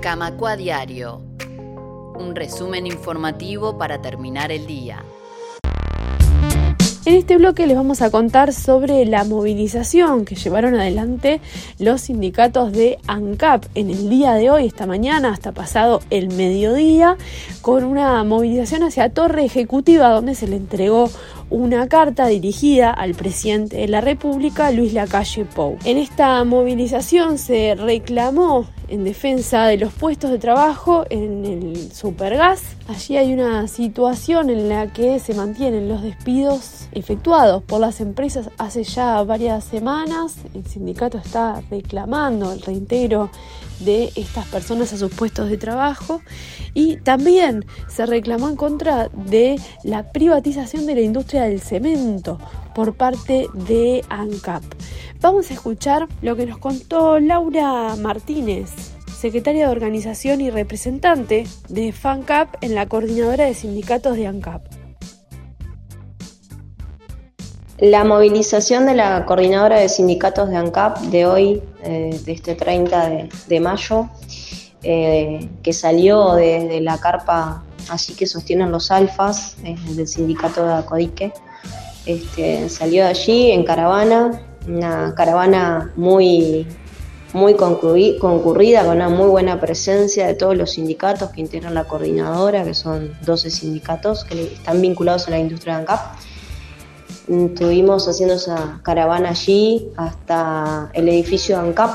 Camacua Diario. Un resumen informativo para terminar el día. En este bloque les vamos a contar sobre la movilización que llevaron adelante los sindicatos de ANCAP en el día de hoy, esta mañana, hasta pasado el mediodía, con una movilización hacia Torre Ejecutiva donde se le entregó una carta dirigida al presidente de la República, Luis Lacalle Pou. En esta movilización se reclamó en defensa de los puestos de trabajo en el Supergas. Allí hay una situación en la que se mantienen los despidos efectuados por las empresas hace ya varias semanas. El sindicato está reclamando el reintegro de estas personas a sus puestos de trabajo y también se reclamó en contra de la privatización de la industria del cemento por parte de ANCAP. Vamos a escuchar lo que nos contó Laura Martínez, secretaria de organización y representante de FANCAP en la coordinadora de sindicatos de ANCAP. La movilización de la coordinadora de sindicatos de ANCAP de hoy, eh, de este 30 de, mayo, eh, que salió de, la carpa allí que sostienen los alfas eh, del sindicato de Acodique, este, salió de allí en caravana, una caravana muy, muy concurrida, con una muy buena presencia de todos los sindicatos que integran la coordinadora, que son 12 sindicatos que están vinculados a la industria de ANCAP Estuvimos haciendo esa caravana allí hasta el edificio ANCAP,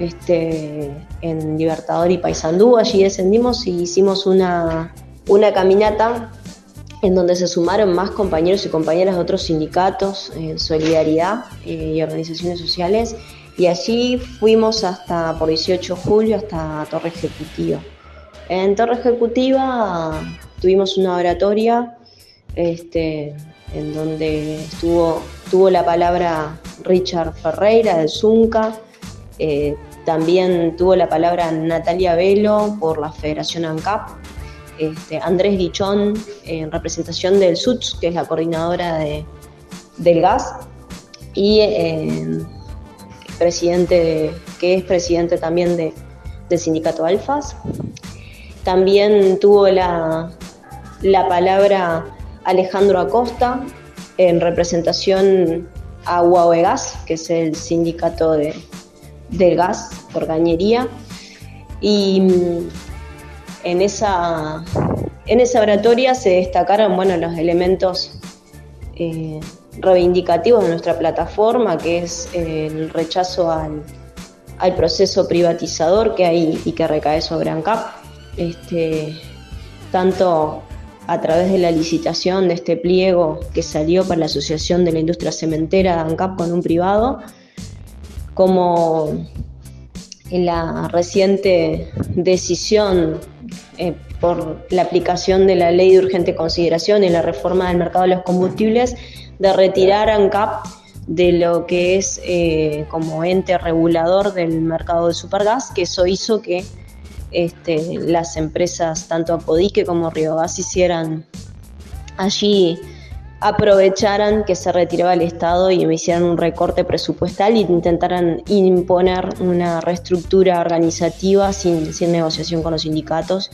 este, en Libertador y Paysandú. Allí descendimos y hicimos una, una caminata en donde se sumaron más compañeros y compañeras de otros sindicatos, en solidaridad eh, y organizaciones sociales. Y allí fuimos hasta, por 18 de julio, hasta Torre Ejecutiva. En Torre Ejecutiva tuvimos una oratoria este, en donde estuvo, tuvo la palabra Richard Ferreira del Zunca, eh, también tuvo la palabra Natalia Velo por la Federación ANCAP, este, Andrés Guichón en representación del SUTS, que es la coordinadora de, del gas, y eh, presidente que es presidente también de, del sindicato Alfas. También tuvo la, la palabra Alejandro Acosta, en representación a Huawei Gas, que es el sindicato de, del gas por gañería. Y mm, en esa, en esa oratoria se destacaron bueno, los elementos eh, reivindicativos de nuestra plataforma, que es el rechazo al, al, proceso privatizador que hay y que recae sobre ANCAP. Este, tanto a través de la licitación de este pliego que salió para la Asociación de la Industria Cementera de ANCAP con un privado, como en la reciente decisión eh, por la aplicación de la ley de urgente consideración y la reforma del mercado de los combustibles de retirar ANCAP de lo que es eh, como ente regulador del mercado de supergas, que eso hizo que este, las empresas, tanto Apodique como Gas hicieran allí aprovecharan que se retiraba el Estado y hicieran un recorte presupuestal e intentaran imponer una reestructura organizativa sin, sin negociación con los sindicatos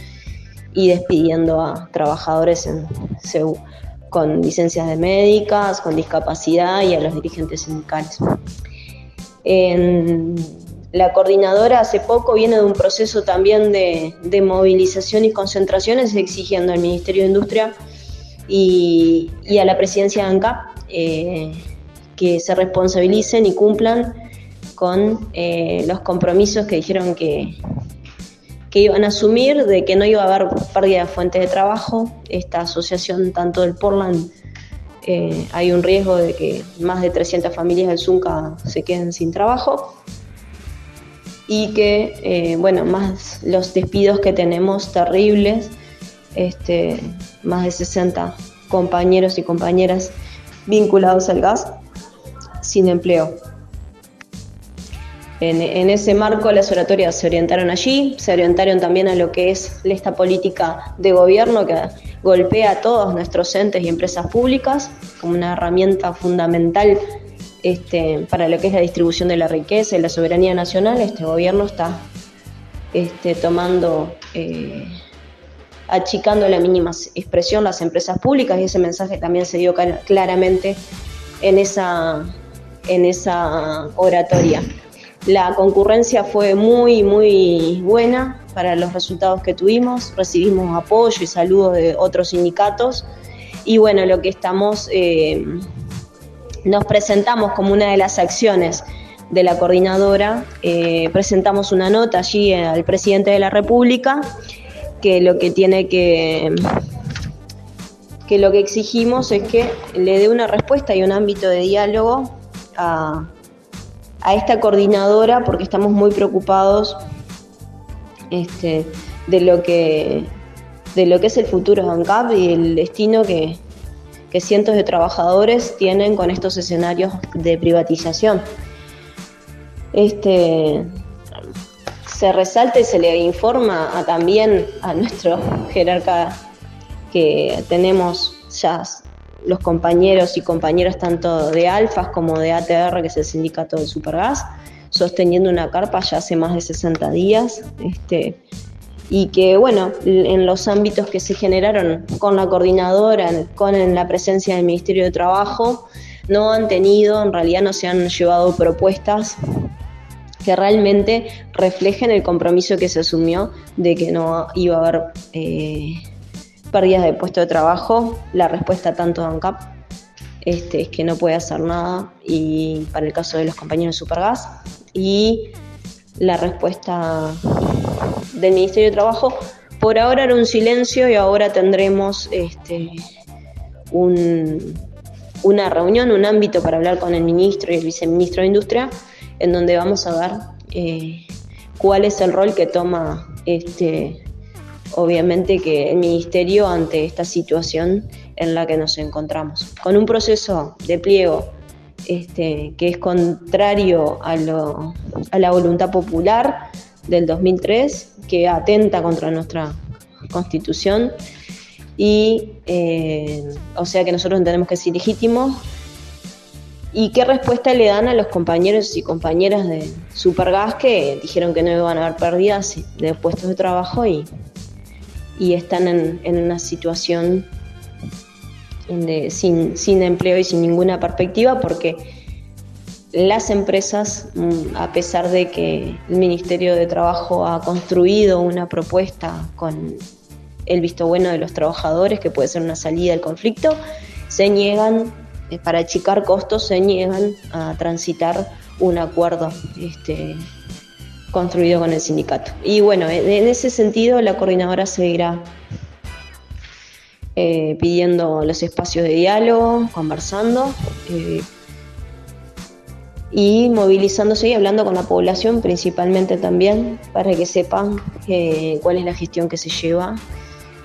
y despidiendo a trabajadores en con licencias de médicas, con discapacidad y a los dirigentes sindicales. La coordinadora hace poco viene de un proceso también de, movilización y concentraciones exigiendo al Ministerio de Industria y, a la presidencia de ANCAP eh, que se responsabilicen y cumplan con eh, los compromisos que dijeron que, que iban a asumir, de que no iba a haber pérdida de fuentes de trabajo. Esta asociación, tanto del Portland, eh, hay un riesgo de que más de 300 familias del Zunca se queden sin trabajo y que, eh, bueno, más los despidos que tenemos terribles, este, más de 60 compañeros y compañeras vinculados al gas sin empleo. En, ese marco las oratorias se orientaron allí, se orientaron también a lo que es esta política de gobierno que golpea a todos nuestros entes y empresas públicas como una herramienta fundamental este, para lo que es la distribución de la riqueza y la soberanía nacional, este gobierno está este, tomando, eh, achicando la mínima expresión las empresas públicas y ese mensaje también se dio claramente en esa, en esa oratoria. La concurrencia fue muy, muy buena para los resultados que tuvimos. Recibimos apoyo y saludos de otros sindicatos. Y bueno, lo que estamos, eh, nos presentamos como una de las acciones de la coordinadora, eh, presentamos una nota allí al presidente de la República que lo que tiene que que lo que exigimos es que le dé una respuesta y un ámbito de diálogo a, a esta coordinadora porque estamos muy preocupados este, de lo que de lo que es el futuro de ANCAP y el destino que, que cientos de trabajadores tienen con estos escenarios de privatización. Este, se resalta y se le informa también a nuestro jerarca que tenemos ya los compañeros y compañeras tanto de Alfas como de ATR, que es el sindicato del Supergas, sosteniendo una carpa ya hace más de 60 días. Este, y que, bueno, en los ámbitos que se generaron con la coordinadora, con la presencia del Ministerio de Trabajo, no han tenido, en realidad no se han llevado propuestas que realmente reflejen el compromiso que se asumió de que no iba a haber eh, pérdidas de puesto de trabajo. La respuesta tanto de ANCAP este, es que no puede hacer nada y para el caso de los compañeros de Supergas y la respuesta del Ministerio de Trabajo por ahora era un silencio y ahora tendremos este, una reunión, un ámbito para hablar con el ministro y el viceministro de Industria en donde vamos a ver eh, cuál es el rol que toma este obviamente que el ministerio ante esta situación en la que nos encontramos. Con un proceso de pliego este, que es contrario a, la voluntad popular del 2003, que atenta contra nuestra constitución y eh, o sea que nosotros entendemos que es ilegítimo ¿Y qué respuesta le dan a los compañeros y compañeras de Supergas que dijeron que no iban a haber pérdidas de puestos de trabajo y, y están en, una situación sin, sin empleo y sin ninguna perspectiva porque las empresas, mm, a pesar de que el Ministerio de Trabajo ha construido una propuesta con el visto bueno de los trabajadores, que puede ser una salida del conflicto, se niegan eh, para achicar costos se niegan a transitar un acuerdo este, construido con el sindicato. Y bueno, en ese sentido la coordinadora seguirá eh, pidiendo los espacios de diálogo, conversando eh, y movilizándose y hablando con la población principalmente también para que sepan cuál es la gestión que se lleva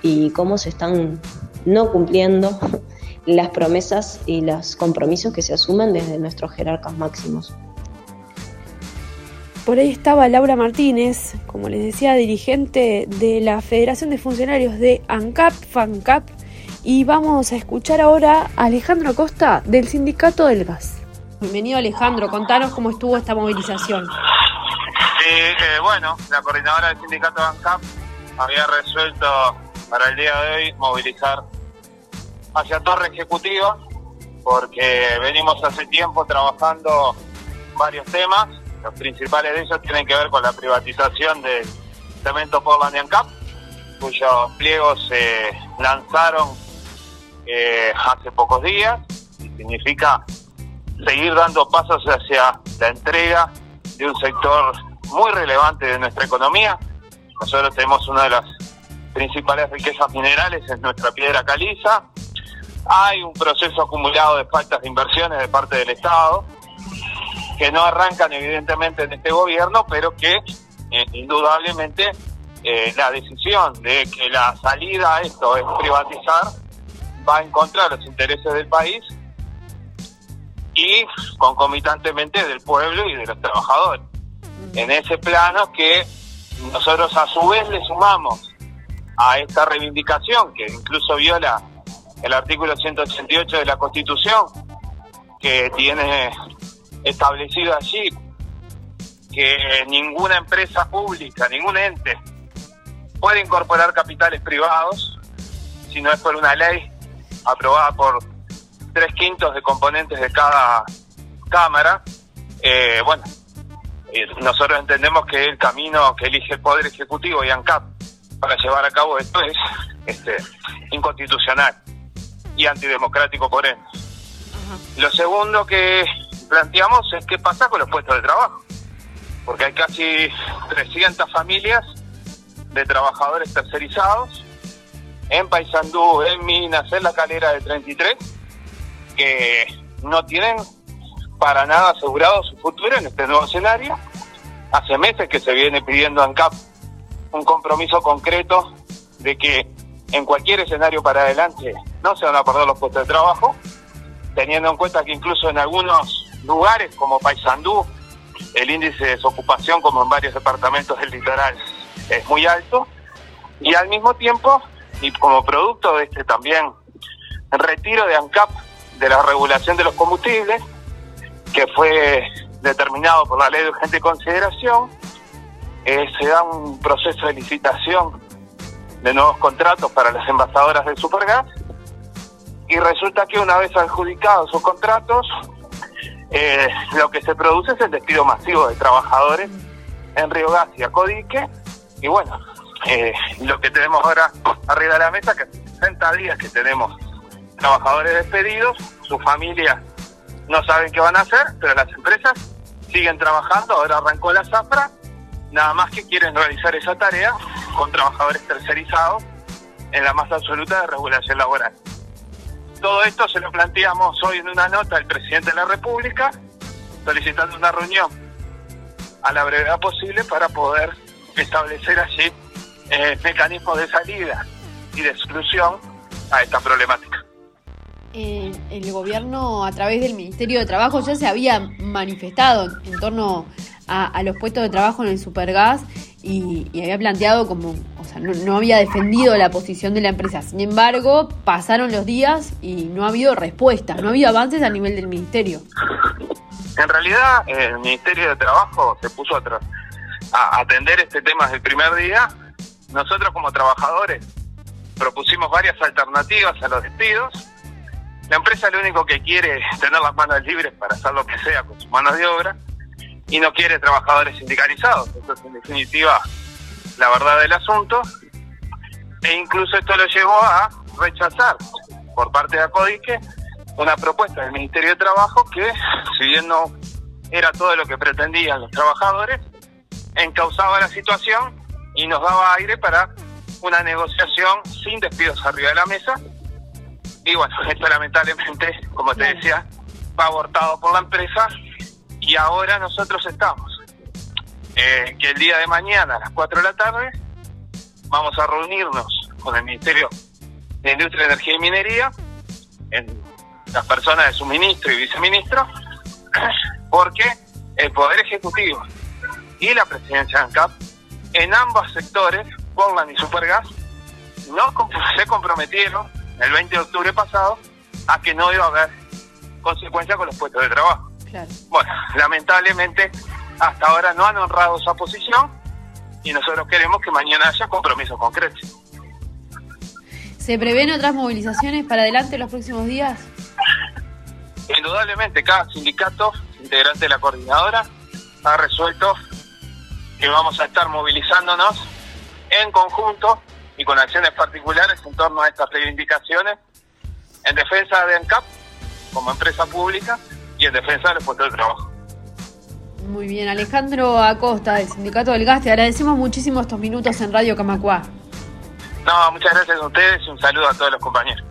y cómo se están no cumpliendo las promesas y los compromisos que se asumen desde nuestros jerarcas máximos. Por ahí estaba Laura Martínez, como les decía, dirigente de la Federación de Funcionarios de ANCAP, FANCAP, y vamos a escuchar ahora a Alejandro Costa del Sindicato del Gas. Bienvenido Alejandro, contanos cómo estuvo esta movilización. Sí, eh, bueno, la coordinadora del sindicato de ANCAP había resuelto para el día de hoy movilizar hacia Torre Ejecutiva, porque venimos hace tiempo trabajando varios temas. Los principales de ellos tienen que ver con la privatización del Cemento Portland ANCAP, cuyos pliegos se lanzaron eh, hace pocos días y significa seguir dando pasos hacia la entrega de un sector muy relevante de nuestra economía. Nosotros tenemos una de las principales riquezas minerales, es nuestra piedra caliza, hay un proceso acumulado de faltas de inversiones de parte del Estado, que no arrancan evidentemente en este gobierno, pero que eh, indudablemente eh, la decisión de que la salida a esto es privatizar va en contra de los intereses del país y concomitantemente del pueblo y de los trabajadores. En ese plano que nosotros a su vez le sumamos a esta reivindicación que incluso viola el artículo 188 de la Constitución, que tiene establecido allí que ninguna empresa pública, ningún ente puede incorporar capitales privados si no es por una ley aprobada por tres quintos de componentes de cada cámara. Eh, bueno, eh, nosotros entendemos que el camino que elige el Poder Ejecutivo y ANCAP para llevar a cabo esto es este, inconstitucional y antidemocrático por ende. Lo segundo que planteamos es qué pasa con los puestos de trabajo, porque hay casi 300 familias de trabajadores tercerizados en Paysandú, en Minas, en la calera de 33, que no tienen para nada asegurado su futuro en este nuevo escenario. Hace meses que se viene pidiendo a ANCAP un compromiso concreto de que en cualquier escenario para adelante no se van a perder los puestos de trabajo, teniendo en cuenta que incluso en algunos lugares como Paysandú, el índice de desocupación, como en varios departamentos del litoral, es muy alto, y al mismo tiempo, y como producto de este también retiro de ANCAP de la regulación de los combustibles, que fue determinado por la ley de urgente consideración, eh, se da un proceso de licitación de nuevos contratos para las envasadoras de Supergas y resulta que una vez adjudicados esos contratos, eh, lo que se produce es el despido masivo de trabajadores en Río Gas y Acodique y bueno, eh, lo que tenemos ahora arriba de la mesa, que hace 60 días que tenemos trabajadores despedidos, sus familias no saben qué van a hacer, pero las empresas siguen trabajando, ahora arrancó la zafra, nada más que quieren realizar esa tarea con trabajadores tercerizados en la más absoluta de regulación laboral. Todo esto se lo planteamos hoy en una nota al presidente de la República, solicitando una reunión a la brevedad posible para poder establecer allí eh, mecanismos de salida y de exclusión a esta problemática. Eh, el gobierno a través del Ministerio de Trabajo ya se había manifestado en torno a, los puestos de trabajo en el Supergas y, había planteado como, o sea, no, había defendido la posición de la empresa. Sin embargo, pasaron los días y no ha habido respuesta, no ha habido avances a nivel del Ministerio. En realidad, el Ministerio de Trabajo se puso a, a atender este tema desde el primer día. Nosotros como trabajadores propusimos varias alternativas a los despidos. La empresa lo único que quiere es tener las manos libres para hacer lo que sea con sus manos de obra y no quiere trabajadores sindicalizados. Eso es en definitiva la verdad del asunto. E incluso esto lo llevó a rechazar por parte de Acodique una propuesta del Ministerio de Trabajo que, si bien no era todo lo que pretendían los trabajadores, encauzaba la situación y nos daba aire para una negociación sin despidos arriba de la mesa. Y bueno, esto lamentablemente, como te decía, va abortado por la empresa y ahora nosotros estamos. Eh, que el día de mañana a las 4 de la tarde vamos a reunirnos con el Ministerio de Industria, Energía y Minería, en las personas de suministro y viceministro, porque el Poder Ejecutivo y la presidencia de ANCAP en ambos sectores, Portland y Supergas, no se comprometieron el 20 de octubre pasado a que no iba a haber consecuencias con los puestos de trabajo. Bueno, lamentablemente hasta ahora no han honrado esa posición y nosotros queremos que mañana haya compromisos concretos. ¿Se prevén otras movilizaciones para adelante los próximos días? Indudablemente, cada sindicato integrante de la coordinadora ha resuelto que vamos a estar movilizándonos en conjunto y con acciones particulares en torno a estas reivindicaciones en defensa de ANCAP como empresa pública y en defensa de los puestos de trabajo. Muy bien, Alejandro Acosta del Sindicato del Gas, te agradecemos muchísimo estos minutos en Radio Camacuá. No, muchas gracias a ustedes y un saludo a todos los compañeros.